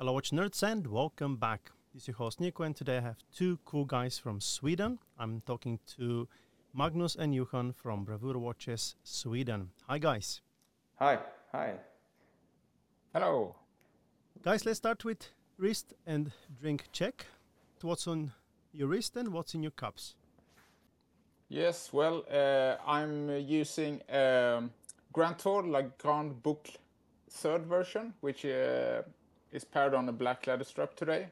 Hello, watch nerds, and welcome back. This is your host Nico, and today I have two cool guys from Sweden. I'm talking to Magnus and Johan from Bravur Watches Sweden. Hi, guys. Hi. Hi. Hello. Guys, let's start with wrist and drink check. What's on your wrist and what's in your cups? Yes, well, uh, I'm using um, Grand Tour La Grande Boucle third version, which uh, is paired on a black leather strap today.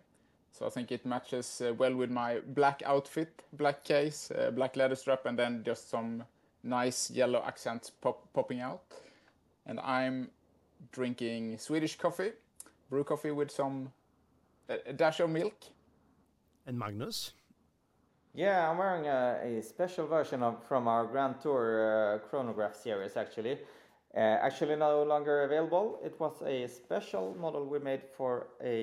So I think it matches uh, well with my black outfit, black case, uh, black leather strap, and then just some nice yellow accents pop- popping out. And I'm drinking Swedish coffee, brew coffee with some a, a dash of milk. And Magnus? Yeah, I'm wearing a, a special version of from our Grand Tour uh, chronograph series actually. Uh, actually no longer available. It was a special model we made for a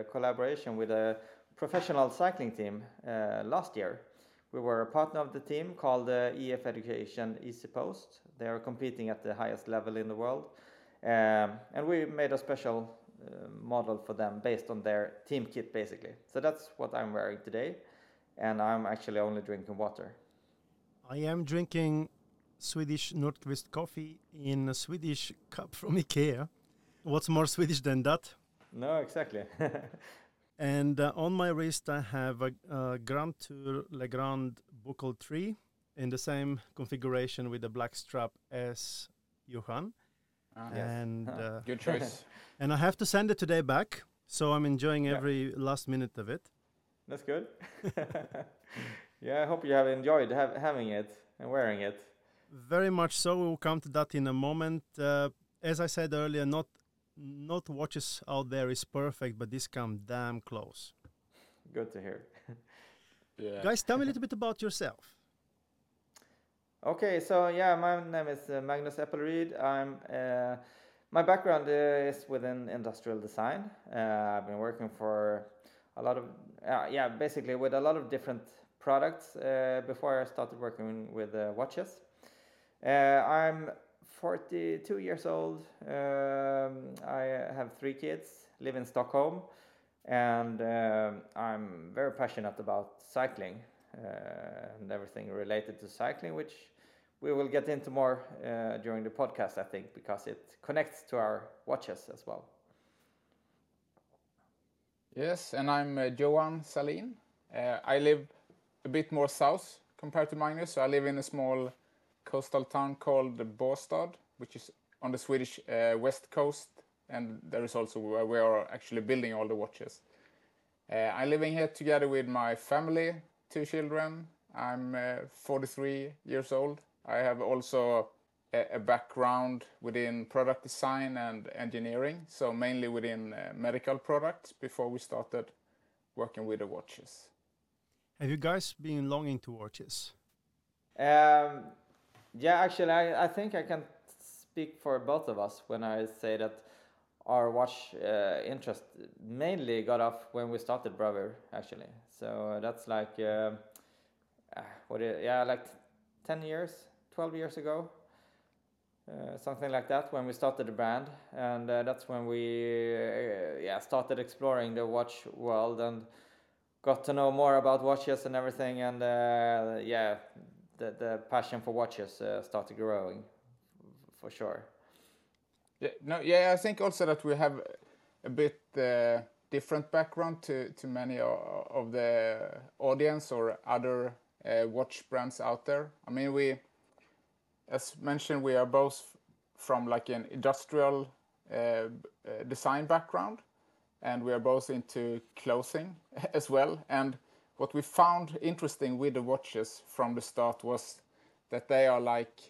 uh, collaboration with a professional cycling team uh, last year. We were a partner of the team called EF Education EasyPost. They are competing at the highest level in the world. Um, and we made a special uh, model for them based on their team kit basically. So that's what I'm wearing today. And I'm actually only drinking water. I am drinking Swedish Nordqvist coffee in a Swedish cup from IKEA. What's more Swedish than that? No, exactly. And uh, on my wrist, I have a, a Grand Tour La Grande Boucle 3 in the same configuration with the black strap as Johan. Ah, Yes. And uh, Good choice. and I have to send it today back, so I'm enjoying Yeah. every last minute of it. that's good. yeah, I hope you have enjoyed have, having it and wearing it. Very much so. We'll come to that in a moment. Uh, as I said earlier, not not watches out there is perfect, but this come damn close. Good to hear. Yeah. Guys, tell me a little bit about yourself. Okay, so yeah, my name is uh, Magnus Eppelried. I'm uh, my background uh, is within industrial design. Uh, I've been working for a lot of uh, yeah, basically with a lot of different products uh, before I started working with uh, watches. Uh, I'm 42 years old. Um, I have three kids, live in Stockholm, and um I'm very passionate about cycling uh, and everything related to cycling, which we will get into more uh, during the podcast, I think, because it connects to our watches as well. Yes, and I'm uh, Johan Salin. Uh, I live a bit more south compared to Magnus. So I live in a small coastal town called Båstad, which is on the Swedish uh, west coast, and there is also where we are actually building all the watches. Uh, I'm living here together with my family, two children. I'm uh, 43 years old. I have also a, a background within product design and engineering, so mainly within uh, medical products before we started working with the watches. Have you guys been longing to watches? Um, yeah, actually, I, I think I can speak for both of us when I say that our watch uh, interest mainly got off when we started Bravur, actually. So that's like, uh, uh, what? yeah, like ten years, twelve years ago, uh, something like that. When we started the brand, and uh, that's when we, uh, yeah, started exploring the watch world and got to know more about watches and everything. And uh, yeah, the, the passion for watches uh, started growing for sure. Yeah, no, yeah, I think also that we have a bit uh, different background to to many of the audience or other uh, watch brands out there. I mean, we, as mentioned, we are both from like an industrial uh, uh, design background, and we are both into clothing as well. And what we found interesting with the watches from the start was that they are like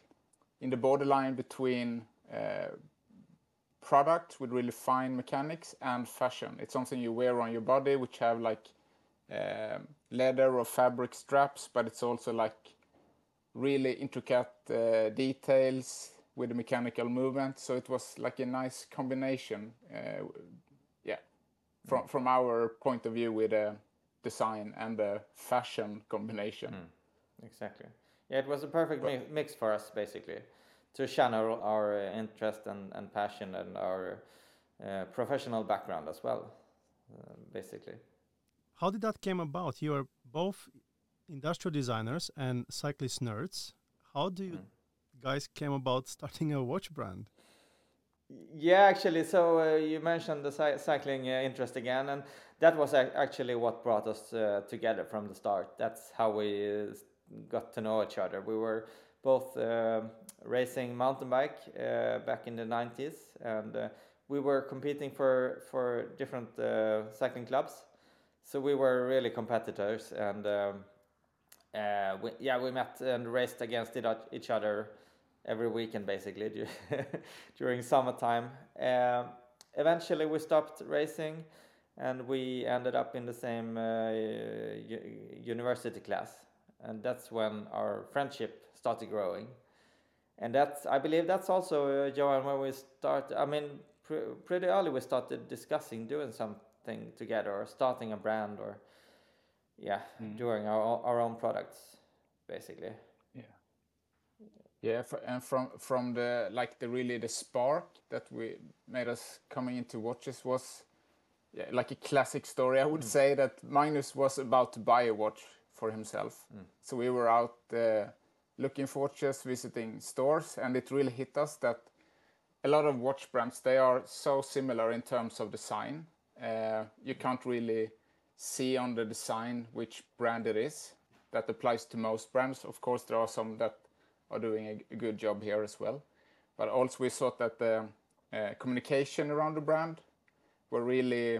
in the borderline between uh, product with really fine mechanics and fashion. It's something you wear on your body, which have like um, leather or fabric straps, but it's also like really intricate uh, details with the mechanical movement. So it was like a nice combination, uh, yeah, from from our point of view with the design and the fashion combination. Exactly. Yeah, it was a perfect mi- mix for us basically to channel our uh, interest and, and passion and our uh, professional background as well. uh, basically. How did that came about? You are both industrial designers and cyclist nerds. How do you mm. guys came about starting a watch brand? Yeah, actually, so uh, you mentioned the cy cycling uh, interest again, and that was actually what brought us uh, together from the start. That's how we uh, got to know each other. We were both uh, racing mountain bike uh, back in the 90s, and we were competing for for different cycling clubs. So we were really competitors, and um, we, yeah, we met and raced against each other every weekend basically during summertime. Uh, eventually, we stopped racing, and we ended up in the same uh, university class, and that's when our friendship started growing. And that's, I believe, that's also uh, Johan when we start. I mean, pr- pretty early we started discussing doing something together, or starting a brand, or yeah, mm. doing our our own products, basically. Yeah, and from from the like the really the spark that we made us coming into watches was yeah, like a classic story. I would mm. say that Magnus was about to buy a watch for himself, mm. so we were out uh, looking for watches, visiting stores, and it really hit us that a lot of watch brands they are so similar in terms of design. Uh, you can't really see on the design which brand it is. That applies to most brands. Of course, there are some that are doing a, good job here as well. But also we thought that the uh, communication around the brand were really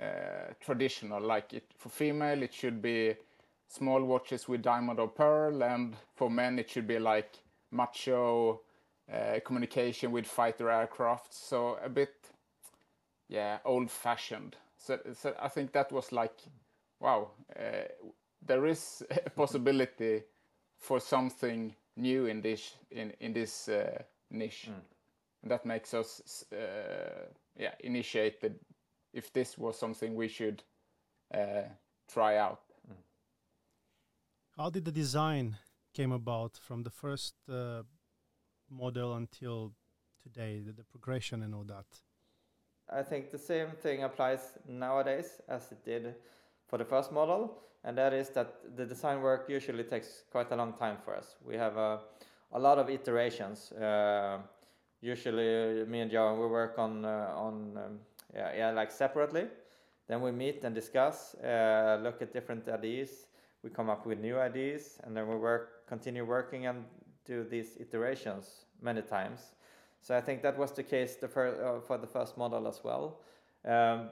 uh, traditional. Like it for female, it should be small watches with diamond or pearl, and for men, it should be like macho uh, communication with fighter aircraft. So a bit, yeah, old-fashioned. So, so I think that was like, wow, uh, there is a possibility for something new in this in in this uh, niche. Mm. And that makes us uh, yeah initiate the, if this was something we should uh, try out. Mm. How did the design came about from the first uh, model until today, the, the progression and all that? I think the same thing applies nowadays as it did for the first model and that is that the design work usually takes quite a long time for us. We have a, a lot of iterations. Uh, usually, me and Johan we work on uh, on um, yeah, yeah like separately. Then we meet and discuss, uh, look at different ideas. We come up with new ideas, and then we work, continue working and do these iterations many times. So I think that was the case the uh, for the first model as well. Um,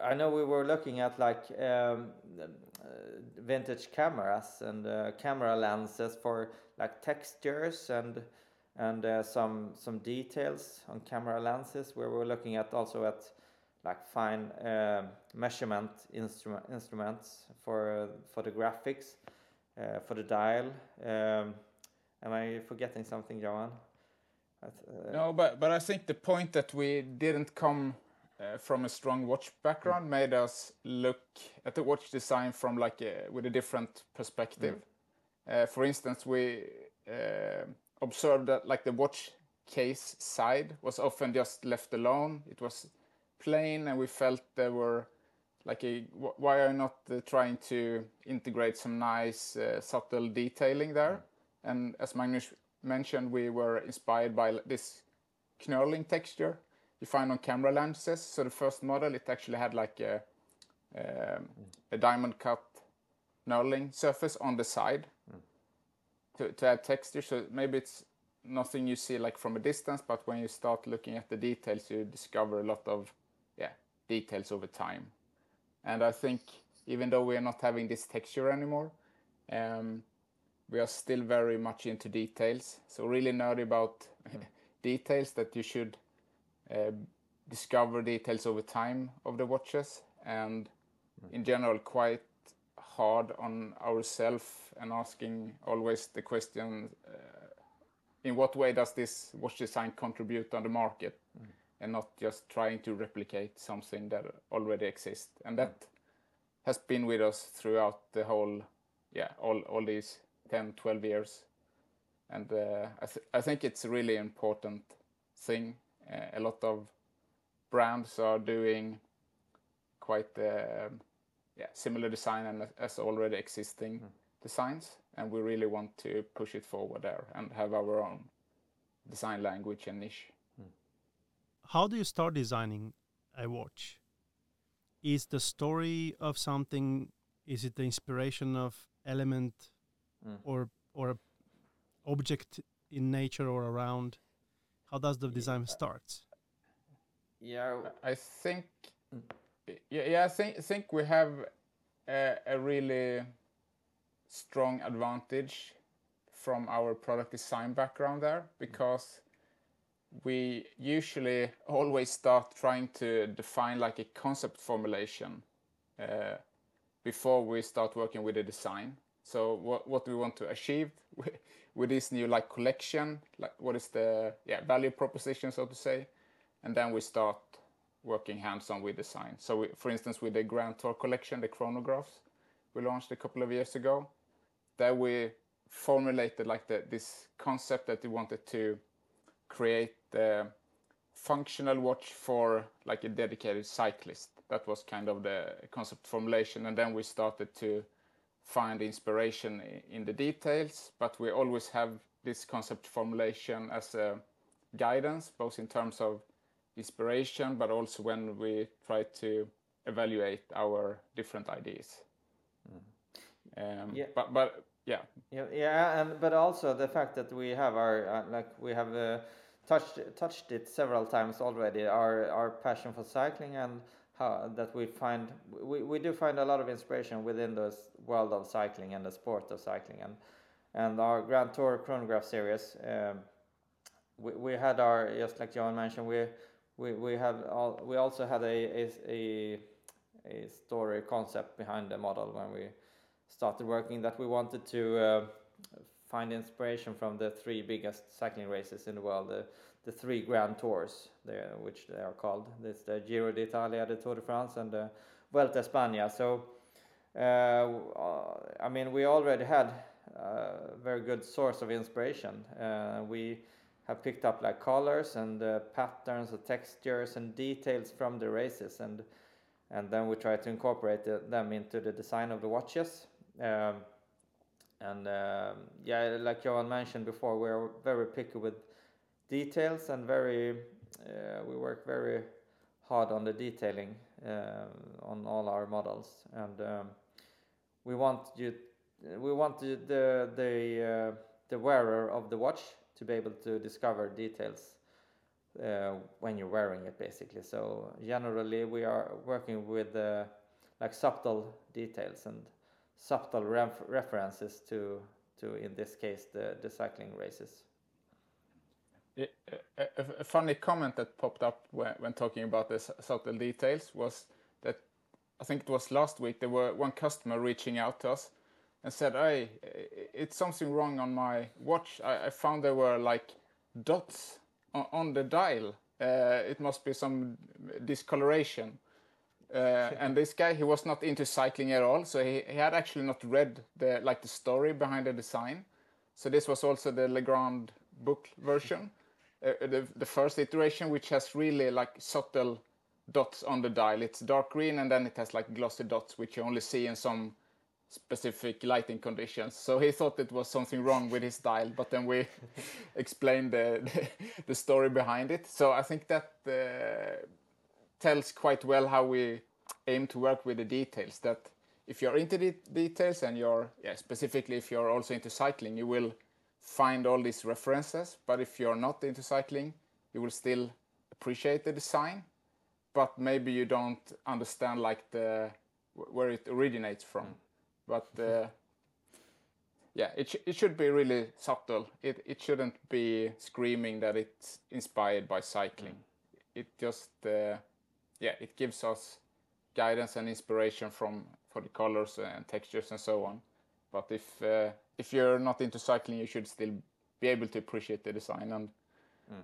I know we were looking at like um, uh, vintage cameras and uh, camera lenses for like textures and and uh, some some details on camera lenses. Where we're looking at also at like fine uh, measurement instrument instruments for for the graphics, uh, for the dial. Um, am I forgetting something, Johan? Uh, no, but but I think the point that we didn't come uh, from a strong watch background mm. made us look at the watch design from like a, with a different perspective. Mm. Uh, for instance, we uh, observed that like the watch case side was often just left alone. It was plain, and we felt there were like a why are not uh, trying to integrate some nice uh, subtle detailing there? Mm. And as Magnus mentioned, we were inspired by this knurling texture you find on camera lenses. So the first model, it actually had like a, um, a diamond cut knurling surface on the side mm. to, to add texture. So maybe it's nothing you see like from a distance, but when you start looking at the details, you discover a lot of yeah details over time. And I think even though we are not having this texture anymore, um, we are still very much into details. So really nerdy about mm. details that you should discover details over time of the watches and mm. in general quite hard on ourselves and asking always the question uh, in what way does this watch design contribute on the market mm. and not just trying to replicate something that already exists and that mm. has been with us throughout the whole yeah all, all these 10 12 years and uh, I, th I think it's a really important thing uh, a lot of brands are doing quite uh, yeah similar design and as already existing mm. designs, and we really want to push it forward there and have our own design language and niche. Mm. How do you start designing a watch? Is the story of something? Is it the inspiration of element, mm. or or object in nature or around? How does the design start? Yeah, I think. Yeah, yeah, I think think we have a, a really strong advantage from our product design background there because we usually always start trying to define like a concept formulation uh, before we start working with the design. So what what do we want to achieve with, with this new like collection? Like what is the yeah value proposition so to say, and then we start working hands-on with design. So we, for instance, with the Grand Tour collection, the chronographs we launched a couple of years ago, there we formulated like the, this concept that we wanted to create the functional watch for like a dedicated cyclist. That was kind of the concept formulation, and then we started to find inspiration in the details. But we always have this concept formulation as a guidance, both in terms of inspiration, but also when we try to evaluate our different ideas. Mm. Um, yeah. But but yeah. Yeah, yeah, and but also the fact that we have our uh, like we have uh, touched touched it several times already. Our our passion for cycling and how that we find we, we do find a lot of inspiration within the world of cycling and the sport of cycling and and our Grand Tour chronograph series. Um, we, we had our just like Johan mentioned we we we have all, we also had a, a, a a story concept behind the model when we started working that we wanted to uh, find inspiration from the three biggest cycling races in the world, the, the three Grand Tours, there, which they are called. It's the Giro d'Italia, the Tour de France, and the Vuelta España. So, uh, I mean, we already had a very good source of inspiration. Uh, we have picked up like colors and uh, patterns, and textures, and details from the races, and and then we try to incorporate the, them into the design of the watches. Um, and um, yeah, like Johan mentioned before, we are very picky with details and very uh, we work very hard on the detailing uh, on all our models, and um, we want you we want the the the, uh, the wearer of the watch to be able to discover details uh, when you're wearing it basically. So generally we are working with uh, like subtle details and subtle ref references to to in this case the the cycling races a, funny comment that popped up when, talking about the subtle details was that I think it was last week there were one customer reaching out to us and said, "Hey, it's something wrong on my watch. I, I found there were like dots on, on the dial. Uh, it must be some discoloration." Uh, and this guy, he was not into cycling at all, so he, he had actually not read the like the story behind the design. So this was also the Legrand book version, the the first iteration, which has really like subtle dots on the dial. It's dark green, and then it has like glossy dots, which you only see in some specific lighting conditions. So he thought it was something wrong with his dial, but then we explained the, the, the story behind it. So I think that uh, tells quite well how we aim to work with the details. That if you're into the details and you're yeah, specifically if you're also into cycling, you will find all these references. But if you're not into cycling, you will still appreciate the design, but maybe you don't understand like the where it originates from. Mm but uh, yeah, it sh it should be really subtle. It it shouldn't be screaming that it's inspired by cycling. Mm. It just uh, yeah, it gives us guidance and inspiration from for the colors and textures and so on. But if uh, if you're not into cycling, you should still be able to appreciate the design and. Mm.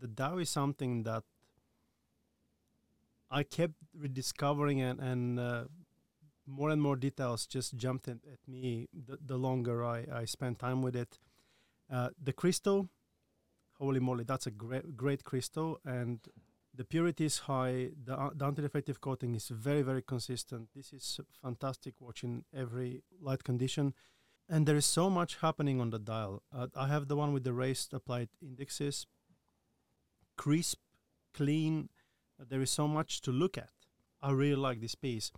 The dial is something that I kept rediscovering and and uh, more and more details just jumped at, at me the, the longer I, I spent time with it. Uh, the crystal, holy moly, that's a great great crystal, and The purity is high. The, uh, the anti-reflective coating is very, very consistent. This is fantastic watching every light condition. And there is so much happening on the dial. Uh, I have the one with the raised applied indexes, crisp, clean. Uh, there is so much to look at. I really like this piece.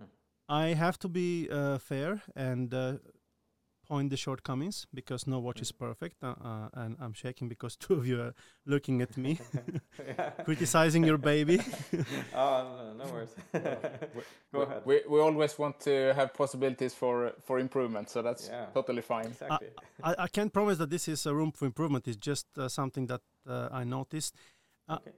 Mm. I have to be uh, fair and uh, point the shortcomings because no watch is mm. perfect, uh, uh, and I'm shaking because two of you are looking at me, criticizing your baby. oh no, no worries. Go ahead. We, we always want to have possibilities for for improvement, so that's yeah. totally fine. Exactly. I, I, can't promise that this is a room for improvement. It's just uh, something that uh, I noticed. Uh, okay.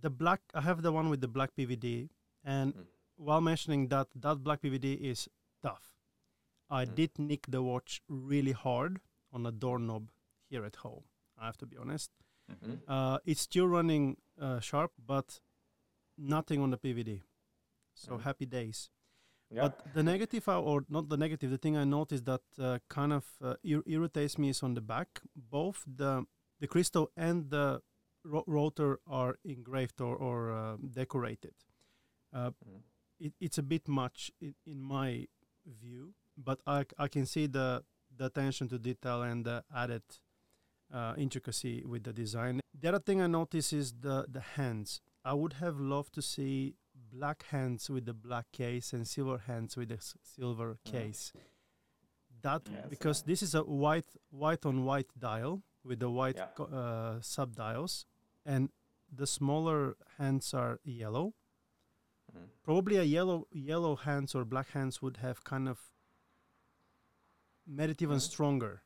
The black, I have the one with the black PVD, and mm. while mentioning that, that black PVD is tough I mm. did nick the watch really hard on a doorknob here at home. I have to be honest. Mm-hmm. Uh, it's still running uh, sharp, but nothing on the PVD. So mm. happy days. Yeah. But the negative, uh, or not the negative, the thing I noticed that uh, kind of uh, ir- irritates me is on the back. Both the the crystal and the ro- rotor are engraved or, or uh, decorated. Mm. It, it's a bit much in, in my view but I, I can see the the attention to detail and the added uh, intricacy with the design. The other thing I notice is the the hands. I would have loved to see black hands with the black case and silver hands with the s- silver yeah. case. That yes, because this is a white white on white dial with the white yeah. co- uh, sub dials, and the smaller hands are yellow. Mm. Probably a yellow yellow hands or black hands would have kind of made it even stronger.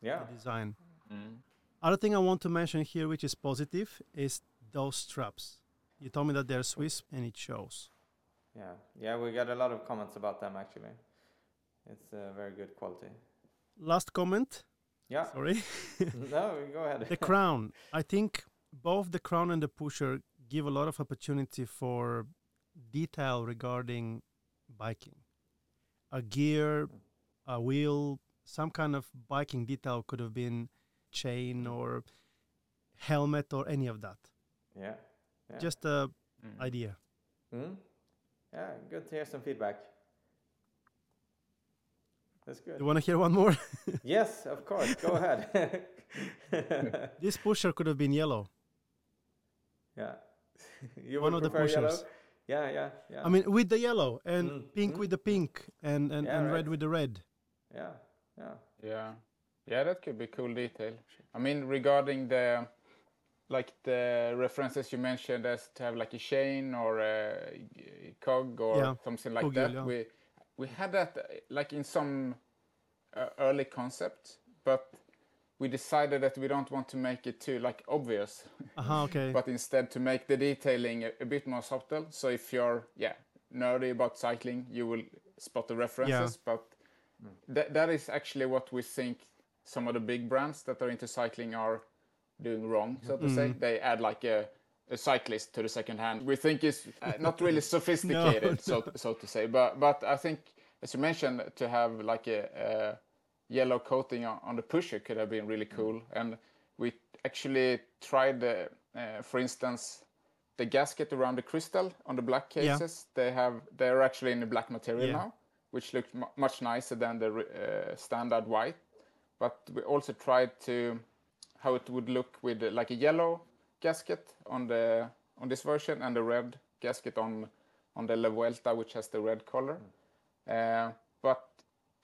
Yeah. The design. Mm. Other thing I want to mention here, which is positive, is those straps. You told me that they're Swiss, and it shows. Yeah, yeah, we got a lot of comments about them actually. It's a very good quality. Last comment. Yeah. Sorry. no, go ahead. the crown. I think both the crown and the pusher give a lot of opportunity for detail regarding biking. A gear, a wheel, some kind of biking detail could have been chain or helmet or any of that. Yeah. yeah. Just a mm. idea. Mm. Yeah, good to hear some feedback. That's good. You want to hear one more? yes, of course. Go ahead. this pusher could have been yellow. Yeah. you one of the pushers. Yellow? Yeah, yeah, yeah. I mean, with the yellow and mm. pink mm. with the pink and, and, yeah, and right. red with the red yeah, yeah, yeah, yeah. That could be cool detail. I mean, regarding the like the references you mentioned as to have like a chain or a cog or yeah. something like that. Yeah. We we had that like in some uh, early concept, but we decided that we don't want to make it too like obvious. Uh-huh, okay. but instead to make the detailing a, a, bit more subtle. So if you're yeah nerdy about cycling, you will spot the references. Yeah. But that, that is actually what we think some of the big brands that are into cycling are doing wrong, so to mm. say. They add like a, a cyclist to the second hand. We think is uh, not really sophisticated, no, so no. so to say. But but I think, as you mentioned, to have like a, a yellow coating on, on, the pusher could have been really cool. And we actually tried, the, uh, for instance, the gasket around the crystal on the black cases. Yeah. They have they're actually in the black material yeah. now which looked much nicer than the uh, standard white. But we also tried to how it would look with uh, like a yellow gasket on the on this version and a red gasket on on the La Vuelta, which has the red color. Mm. Uh, but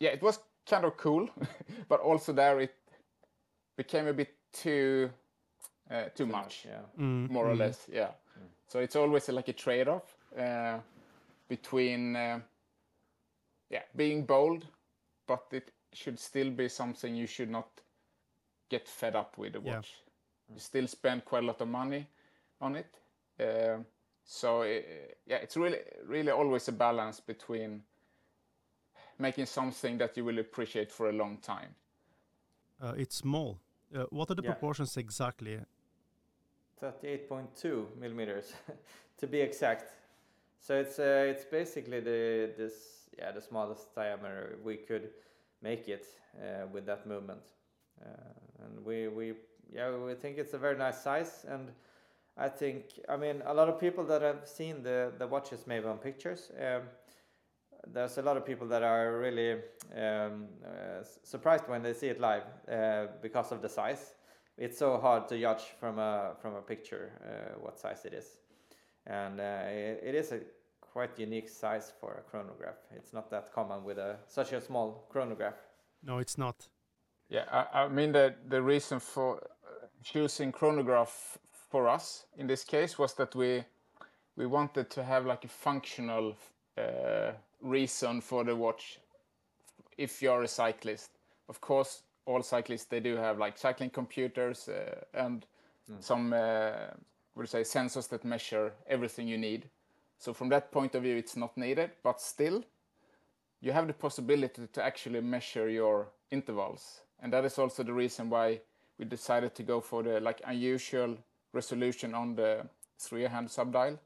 yeah, it was kind of cool, but also there it became a bit too uh, too, too, much, much yeah. mm, more mm. or less, yeah. Mm. So it's always like a trade-off uh, between uh, yeah, being bold, but it should still be something you should not get fed up with the watch. Yeah. You still spend quite a lot of money on it. Uh, so it, yeah, it's really really always a balance between making something that you will appreciate for a long time. Uh, it's small. Uh, what are the yeah. proportions exactly? 38.2 millimeters, to be exact. So it's uh, it's basically the this yeah the smallest diameter we could make it uh, with that movement. Uh, and we we yeah we think it's a very nice size and I think I mean a lot of people that have seen the the watches maybe on pictures. Um, there's a lot of people that are really um, uh, surprised when they see it live uh, because of the size. It's so hard to judge from a from a picture uh, what size it is, and uh, it, it is a quite unique size for a chronograph. It's not that common with a such a small chronograph. No, it's not. Yeah, I, I mean the the reason for uh, choosing chronograph for us in this case was that we we wanted to have like a functional uh, reason for the watch if you're a cyclist. Of course, all cyclists they do have like cycling computers uh, and mm. some uh, would say sensors that measure everything you need. So from that point of view, it's not needed, but still, you have the possibility to actually measure your intervals, and that is also the reason why we decided to go for the like unusual resolution on the three-hand subdial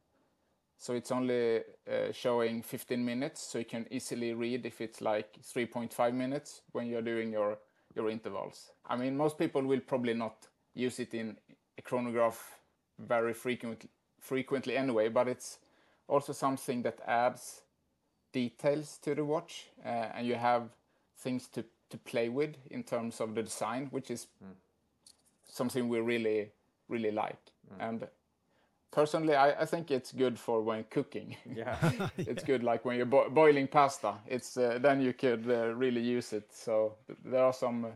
so it's only uh, showing 15 minutes, so you can easily read if it's like 3.5 minutes when you're doing your, your intervals. I mean, most people will probably not use it in a chronograph very frequently, frequently anyway, but it's also something that adds details to the watch, uh, and you have things to, to play with in terms of the design, which is mm. something we really, really like. Mm. And personally I, I, think it's good for when cooking yeah it's yeah. good like when you're bo boiling pasta it's uh, then you could uh, really use it so there are some uh,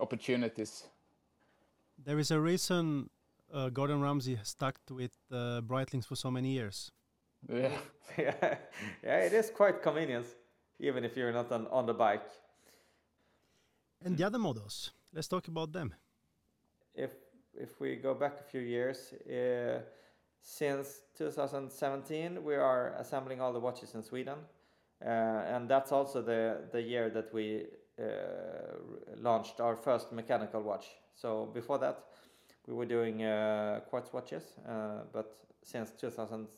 opportunities there is a reason uh, gordon ramsay stuck with uh, breitlings for so many years yeah. Yeah yeah it is quite convenient even if you're not on, on the bike. And the other models let's talk about them. If if we go back a few years uh, since 2017, we are assembling all the watches in Sweden, uh, and that's also the the year that we uh, launched our first mechanical watch. So before that, we were doing uh, quartz watches, uh, but since 2017,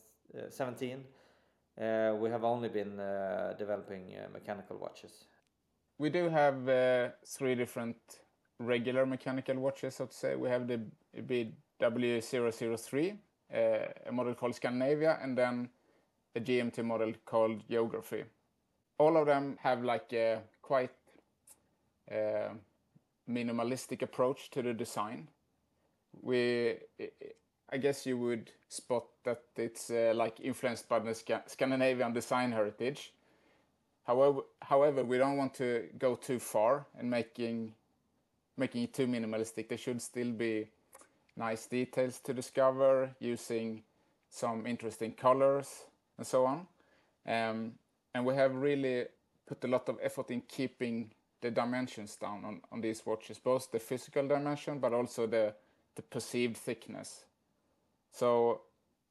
uh, we have only been uh, developing mechanical watches. We do have three different regular mechanical watches, so to say. We have the BW003, uh, a model called Scandinavia, and then a GMT model called Geography. All of them have like a quite uh, minimalistic approach to the design. We, I guess you would spot that it's uh, like influenced by the Sc Scandinavian design heritage. However, however, we don't want to go too far and making making it too minimalistic. There should still be nice details to discover using some interesting colors and so on. Um, and we have really put a lot of effort in keeping the dimensions down on, on these watches, both the physical dimension but also the, the perceived thickness. So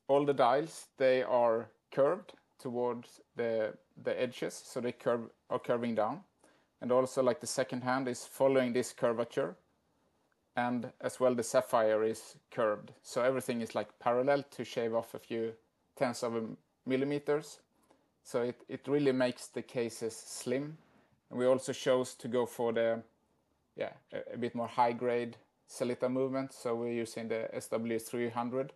all the dials, they are curved towards the, the edges, so they curve, are curving down. And also like the second hand is following this curvature and as well the sapphire is curved. So everything is like parallel to shave off a few tenths of a millimeters. So it, it really makes the cases slim. And we also chose to go for the yeah a, a bit more high grade Sellita movement. So we're using the SW300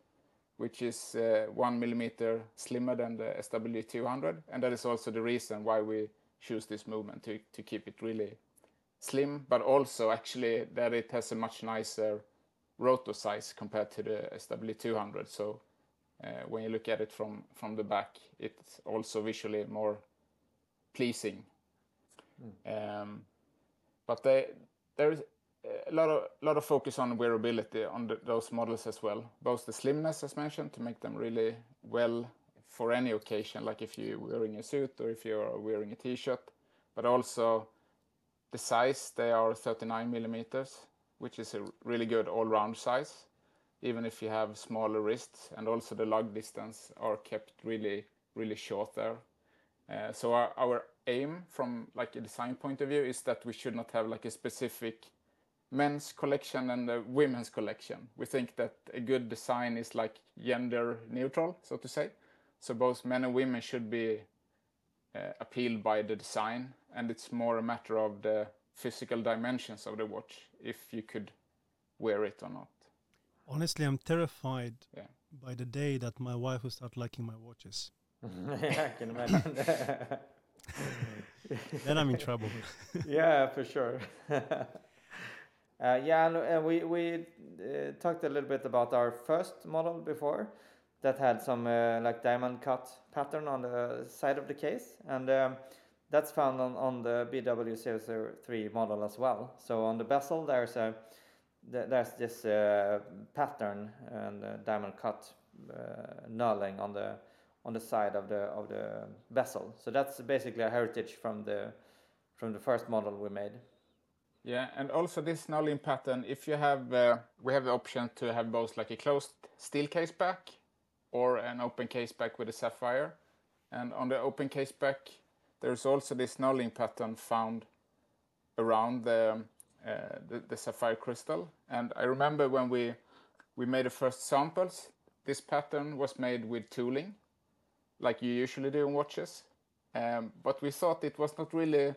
which is uh, one millimeter slimmer than the SW200 and that is also the reason why we choose this movement to, to keep it really slim, but also actually that it has a much nicer rotor size compared to the SW200. So uh, when you look at it from from the back, it's also visually more pleasing. Mm. Um, but they, there is a lot of lot of focus on wearability on the, those models as well. Both the slimness, as mentioned, to make them really well for any occasion, like if you're wearing a suit or if you're wearing a t-shirt, but also the size, they are 39 millimeters, which is a really good all-round size, even if you have smaller wrists, and also the lug distance are kept really, really short there. Uh, so our, our aim from like a design point of view is that we should not have like a specific men's collection and the women's collection. We think that a good design is like gender neutral, so to say. So both men and women should be uh, appealed by the design and it's more a matter of the physical dimensions of the watch if you could wear it or not honestly i'm terrified yeah. by the day that my wife will start liking my watches. yeah, I can imagine. then I'm in trouble. yeah, for sure. Uh, yeah, we uh, talked a little bit about our first model before, that had some uh, like diamond cut pattern on the side of the case, and um, that's found on, the BW003 model as well. So on the bezel, there's this pattern and diamond cut knurling on the on the side of the of the bezel. So that's basically a heritage from the from the first model we made. Yeah, and also this knurling pattern. If you have, uh, we have the option to have both like a closed steel case back or an open case back with a sapphire. And on the open case back, there's also this knurling pattern found around the, uh, the, the sapphire crystal. And I remember when we we made the first samples, this pattern was made with tooling, like you usually do in watches. Um, but we thought it was not really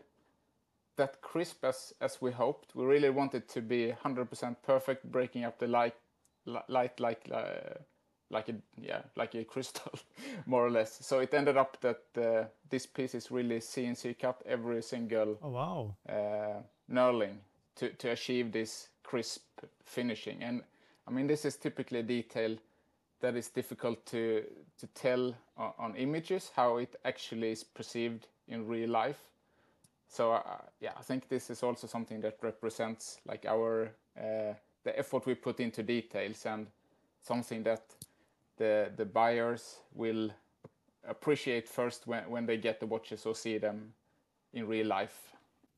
that crisp as, as we hoped. We really wanted to be 100% perfect, breaking up the light, light like uh, like a yeah like a crystal more or less. So it ended up that uh, this piece is really cnc cut every single oh wow. uh, knurling to to achieve this crisp finishing. And i mean this is typically a detail that is difficult to to tell on, on images how it actually is perceived in real life so uh, yeah i think this is also something that represents like our uh, the effort we put into details and something that the the buyers will appreciate first when, when they get the watches or see them in real life.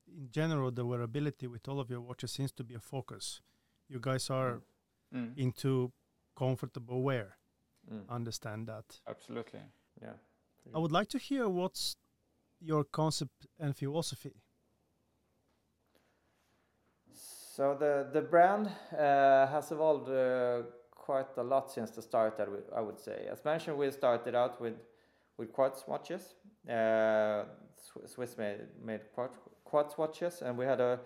In general, the wearability with all of your watches seems to be a focus. You guys are mm. into comfortable wear. Mm. Understand that. Absolutely. Yeah. I would like to hear what's your concept and philosophy. So the the brand uh, has evolved uh, quite a lot since the start. That I would say, as mentioned, we started out with with quartz watches, uh, Swiss made made quartz watches, and we had a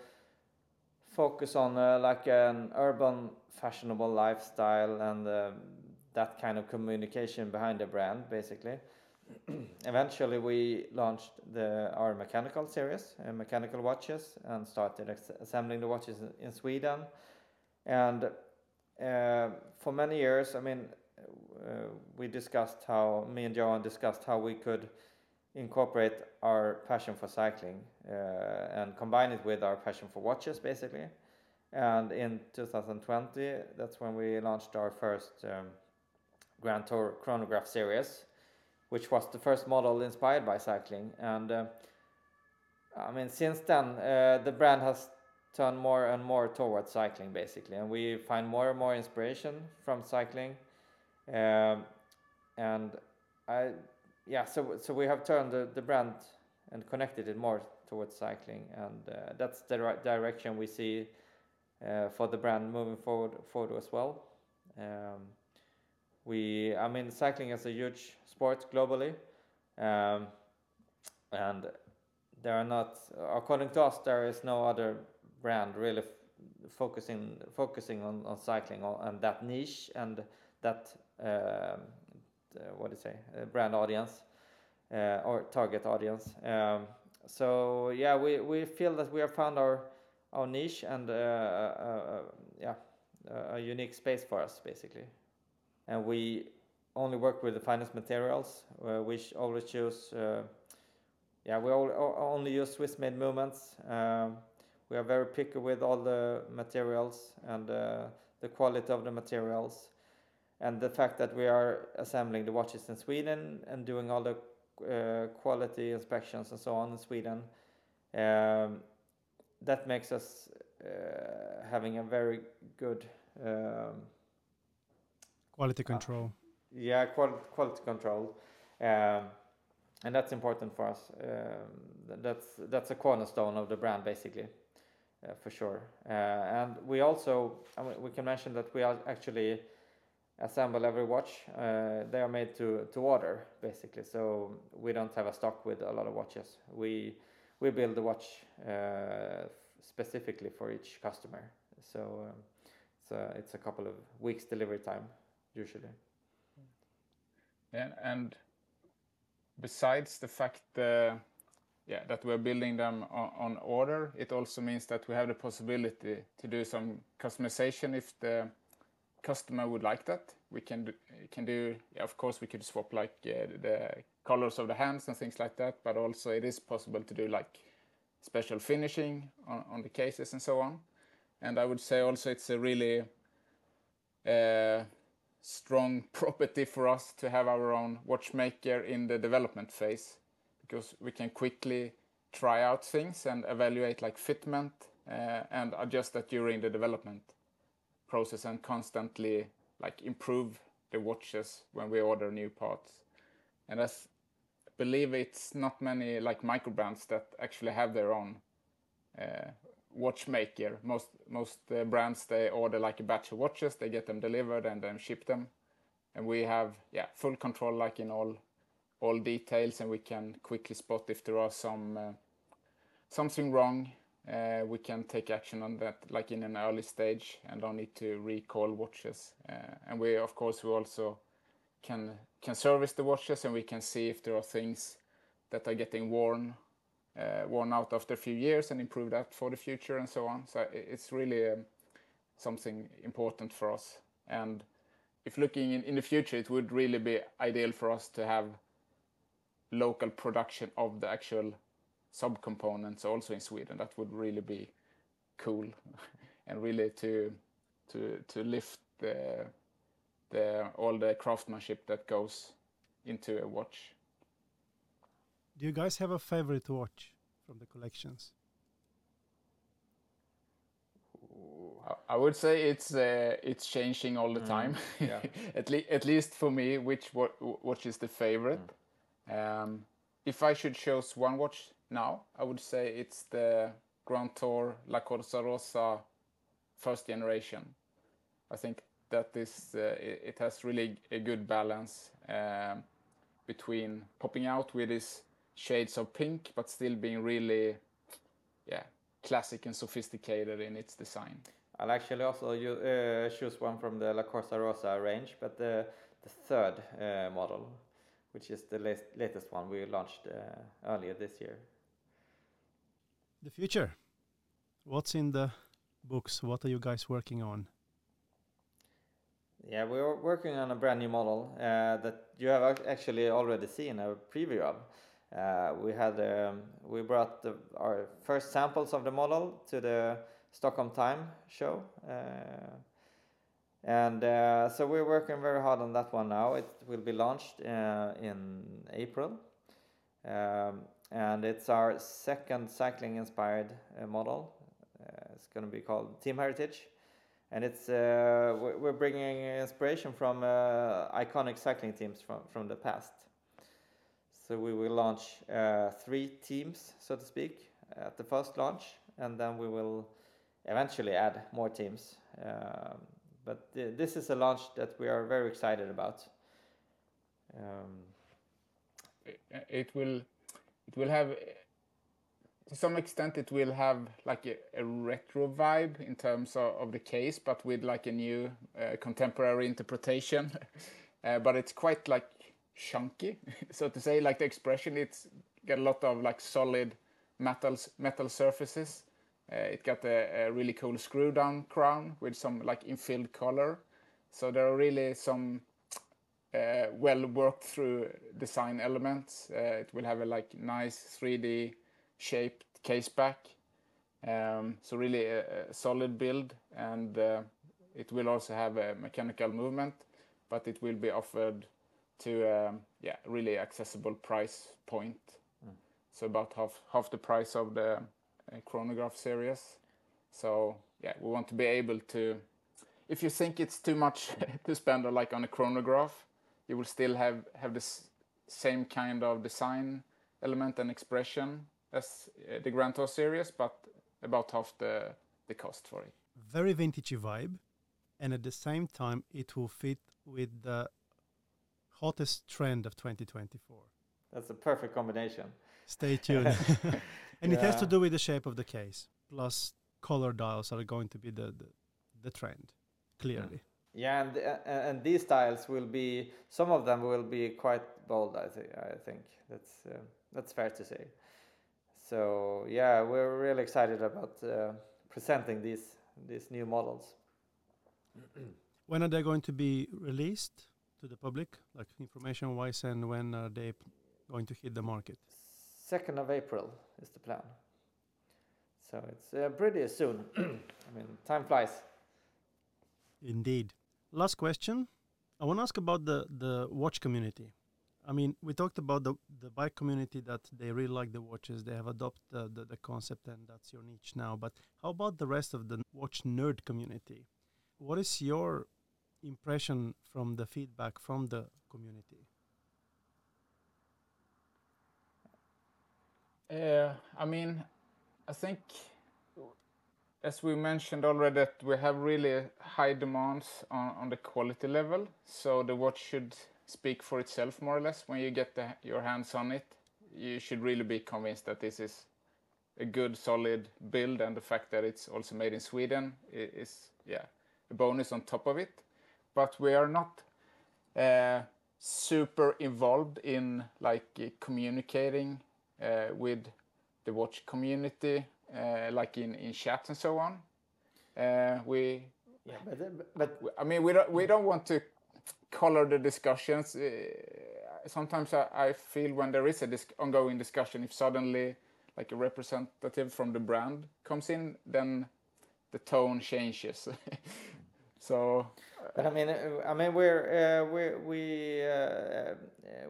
focus on uh, like an urban fashionable lifestyle and uh, that kind of communication behind the brand basically eventually we launched the our mechanical series uh, mechanical watches and started assembling the watches in sweden and uh, for many years, I mean, uh, we discussed how me and Johan discussed how we could incorporate our passion for cycling uh, and combine it with our passion for watches, basically. And in 2020, that's when we launched our first um, Grand Tour chronograph series, which was the first model inspired by cycling. And uh, I mean, since then, uh, the brand has turned more and more towards cycling basically. And we find more and more inspiration from cycling. Um, and i yeah so so we have turned the, the brand and connected it more towards cycling. And uh, that's the right direction we see uh, for the brand moving forward forward as well. Um, we i mean cycling is a huge sport globally um, and there are not according to us there is no other brand really focusing focusing on, on cycling and that niche and that uh, what do you say uh, brand audience uh, or target audience. Um, so yeah, we, we feel that we have found our our niche and uh, uh, uh, yeah a unique space for us basically, and we only work with the finest materials. we always choose. yeah, we all, only use Swiss made movements. Um, we are very picky with all the materials and uh, the quality of the materials and the fact that we are assembling the watches in Sweden and doing all the uh, quality inspections and so on in Sweden um, that makes us uh, having a very good um, quality control yeah qual quality control um, and that's important for us um, that's that's a cornerstone of the brand basically uh, for sure. Uh, and we also I mean, we can mention that we actually assemble every watch. Uh, they are made to to order basically, so we don't have a stock with a lot of watches. We we build the watch specifically for each customer. So um, it's a, it's a couple of weeks delivery time usually. and, and besides the fact uh, yeah, that we're building them on, on, order, it also means that we have the possibility to do some customization if the customer would like that. We can do, can do yeah, of course, we could swap like uh, the colors of the hands and things like that, but also it is possible to do like special finishing on, on the cases and so on. And I would say also it's a really uh, strong property for us to have our own watchmaker in the development phase because we can quickly try out things and evaluate like fitment uh, and adjust that during the development process and constantly like improve the watches when we order new parts. And I believe it's not many like micro brands that actually have their own uh, watchmaker. Most most uh, brands they order like a batch of watches, they get them delivered and then ship them, and we have yeah full control like in all all details, and we can quickly spot if there are some uh, something wrong. Uh, we can take action on that like in an early stage and don't need to recall watches. Uh, and we of course we also can can service the watches and we can see if there are things that are getting worn worn out after a few years and improve that for the future and so on. So it's really um, something important for us. And if looking in, the future, it would really be ideal for us to have local production of the actual subcomponents also in Sweden. That would really be cool and really to lift all the craftsmanship that goes into a watch. Do you guys have a favorite watch from the collections? I would say it's uh, it's changing all the mm, time. Yeah. at, le- at least for me, which wa- watch is the favorite? Mm. Um, if I should choose one watch now, I would say it's the Grand Tour La Corsa Rosa first generation. I think that is uh, it, it, has really a good balance um, between popping out with this shades of pink, but still being really, yeah, classic and sophisticated in its design. I'll actually also use, uh, choose one from the La Corsa Rosa range, but the, the third uh, model, which is the latest, latest one we launched uh, earlier this year. The future. What's in the books? What are you guys working on? Yeah, we're working on a brand new model uh, that you have actually already seen a preview of. Uh, we had um, we brought the, our first samples of the model to the Stockholm Time show, uh, and uh, so we're working very hard on that one now. It will be launched uh, in April, um, and it's our second cycling-inspired uh, model. it's going to be called Team Heritage and it's uh, we're bringing inspiration from uh, iconic cycling teams from from the past. So we will launch uh, three teams, so to speak, at the first launch, and then we will eventually add more teams. Um, but th this is a launch that we are very excited about. Um, it will, it will have to some extent it will have like a, a retro vibe in terms of, of, the case but with like a new uh, contemporary interpretation uh, but it's quite like chunky so to say like the expression it's got a lot of like solid metals metal surfaces. Uh, it got a, a, really cool screw down crown with some like infilled color. So there are really some uh, well worked through design elements. Uh, it will have a like nice 3d shaped case back. Um, so really a, a, solid build and uh, it will also have a mechanical movement, but it will be offered to um, yeah really accessible price point. Mm. So about half half the price of the uh, chronograph series. So yeah, we want to be able to. If you think it's too much to spend like on a chronograph, you will still have have this same kind of design element and expression as uh, the Grand Tour series, but about half the the cost for it. Very vintagey vibe, and at the same time, it will fit with the hottest trend of 2024. That's a perfect combination. Stay tuned. and yeah. it has to do with the shape of the case. Plus, color dials are going to be the the, the trend, clearly. Yeah, and uh, and these styles will be some of them will be quite bold. I think I think that's uh, that's fair to say. So yeah, we're really excited about uh, presenting these these new models. when are they going to be released to the public, like information wise, and when are they going to hit the market? Second of April is the plan. So it's uh, pretty soon. I mean, time flies. Indeed. Last question. I want to ask about the the watch community. I mean, we talked about the the bike community that they really like the watches. They have adopted the, the, the concept, and that's your niche now. But how about the rest of the watch nerd community? What is your impression from the feedback from the community? Uh, I mean, I think, as we mentioned already, that we have really high demands on, on the quality level. So the watch should speak for itself more or less when you get the, your hands on it. You should really be convinced that this is a good, solid build, and the fact that it's also made in Sweden is, yeah, a bonus on top of it. But we are not uh, super involved in like communicating uh, with the watch community, uh, like in, in chat and so on. Uh, we, yeah, but, but I mean, we don't we don't want to color the discussions. Sometimes I, I, feel when there is a dis ongoing discussion, if suddenly like a representative from the brand comes in, then the tone changes. so but I mean, I mean, we're uh, we we uh,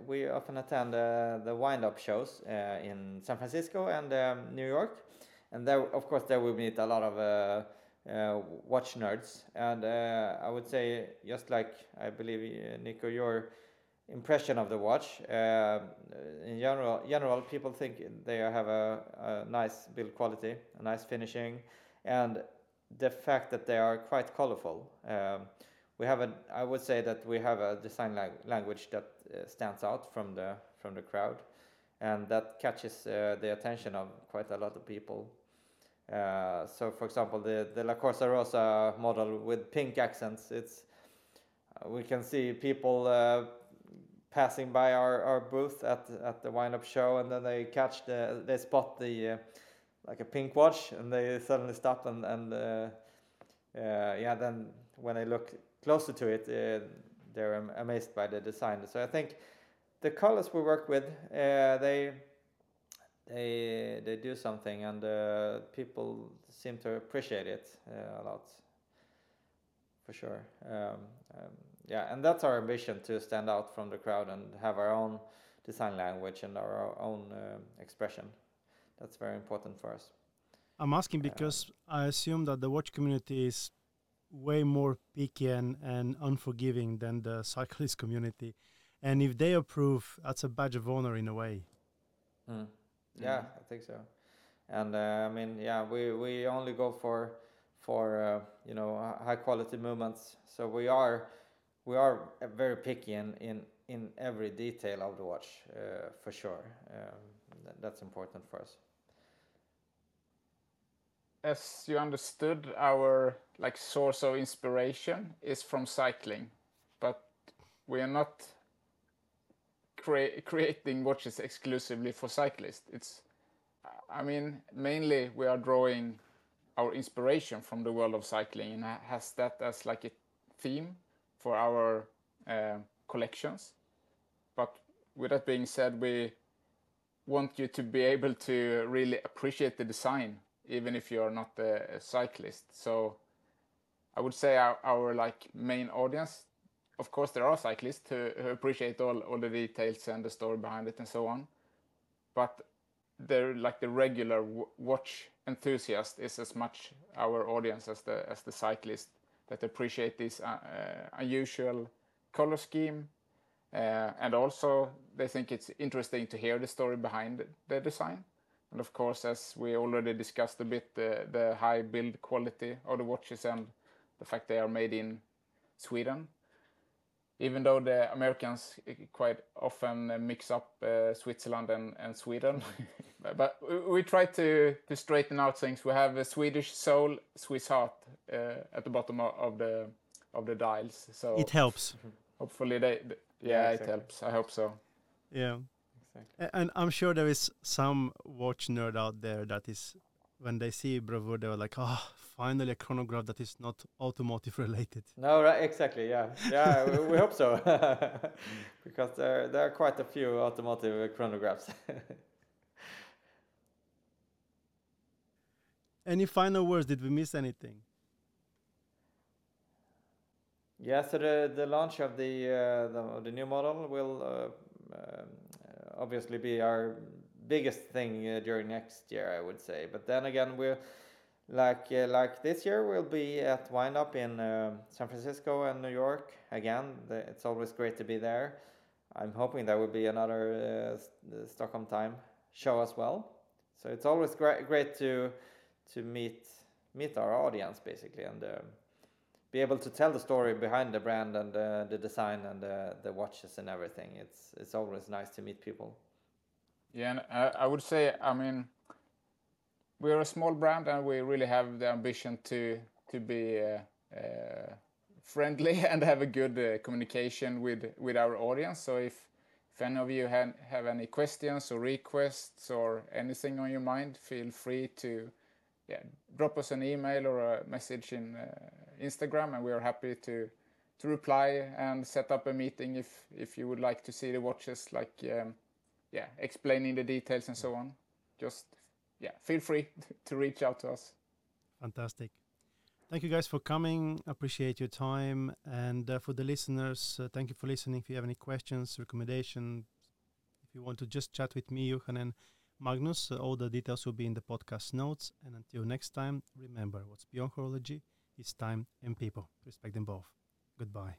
we often attend uh, the wind up shows uh, in San Francisco and um, New York, and there, of course, there we meet a lot of uh, uh, watch nerds. And I would say, just like I believe Nico, your impression of the watch, in general, general, people think they have a, a nice build quality, a nice finishing, and the fact that they are quite colorful. Um, we have a I would say that we have a design lang language that uh, stands out from the from the crowd, and that catches uh, the attention of quite a lot of people. Uh, so, for example, the the La Corsa Rosa model with pink accents, it's uh, we can see people uh, passing by our, our booth at at the wind up show, and then they catch the they spot the uh, like a pink watch, and they suddenly stop and and yeah, then when I look closer to it, uh, they're amazed by the design. So I think the colors we work with, uh, they they they do something, and uh, people seem to appreciate it uh, a lot, for sure. Um, um, yeah, and that's our ambition to stand out from the crowd and have our own design language and our own uh, expression. That's very important for us. I'm asking because I assume that the watch community is way more picky and, and unforgiving than the cyclist community. And if they approve, that's a badge of honor in a way. Mm. Yeah, mm. I think so. And uh, I mean, yeah, we, we only go for for uh, you know high quality movements. So we are we are very picky in in, in every detail of the watch uh, for sure. Um, th that's important for us as you understood, our like source of inspiration is from cycling, but we are not crea creating watches exclusively for cyclists. It's, I mean, mainly we are drawing our inspiration from the world of cycling and has that as like a theme for our uh, collections. But with that being said, we want you to be able to really appreciate the design even if you're not a, cyclist. So I would say our, our like main audience, of course, there are cyclists who, who appreciate all, all the details and the story behind it and so on. But they're like the regular watch enthusiast is as much our audience as the as the cyclist that appreciate this uh, uh, unusual color scheme uh, and also they think it's interesting to hear the story behind the design and of course, as we already discussed a bit, the, the high build quality of the watches and the fact they are made in Sweden. Even though the Americans quite often mix up uh, Switzerland and, and Sweden, but we try to, to straighten out things. We have a Swedish soul, Swiss heart uh, at the bottom of the of the dials. So it helps. Hopefully they, they yeah, yeah exactly. it helps. I hope so. Yeah. Exactly. And I'm sure there is some watch nerd out there that is when they see Bravur, they were like, "Oh, finally a chronograph that is not automotive related." No, right, exactly. Yeah, yeah, we, we, hope so, because there there are quite a few automotive chronographs. Any final words? Did we miss anything? Yeah, so the, the launch of the, uh, the, the new model will uh, uh, obviously be our biggest thing uh, during next year, I would say. But then again, we're like uh, like this year we'll be at Wind Up in uh, San Francisco and New York again. The, it's always great to be there. I'm hoping there will be another Stockholm time show as well. So it's always great great to to meet meet our audience basically and um, be able to tell the story behind the brand and uh, the design and uh, the watches and everything. It's it's always nice to meet people. Yeah, and uh, I would say, I mean, we're a small brand and we really have the ambition to to be uh, uh, friendly and have a good uh, communication with with our audience. So if if any of you have, have any questions or requests or anything on your mind, feel free to yeah, drop us an email or a message in uh, Instagram, and we are happy to to reply and set up a meeting if if you would like to see the watches, like um, yeah, explaining the details and so on. Just yeah, feel free to reach out to us. Fantastic. Thank you guys for coming. Appreciate your time. And uh, for the listeners, uh, thank you for listening. If you have any questions, recommendations, if you want to just chat with me, Johan and Magnus. Uh, all the details will be in the podcast notes. And until next time, remember what's beyond horology is time and people. Respect them both. Goodbye.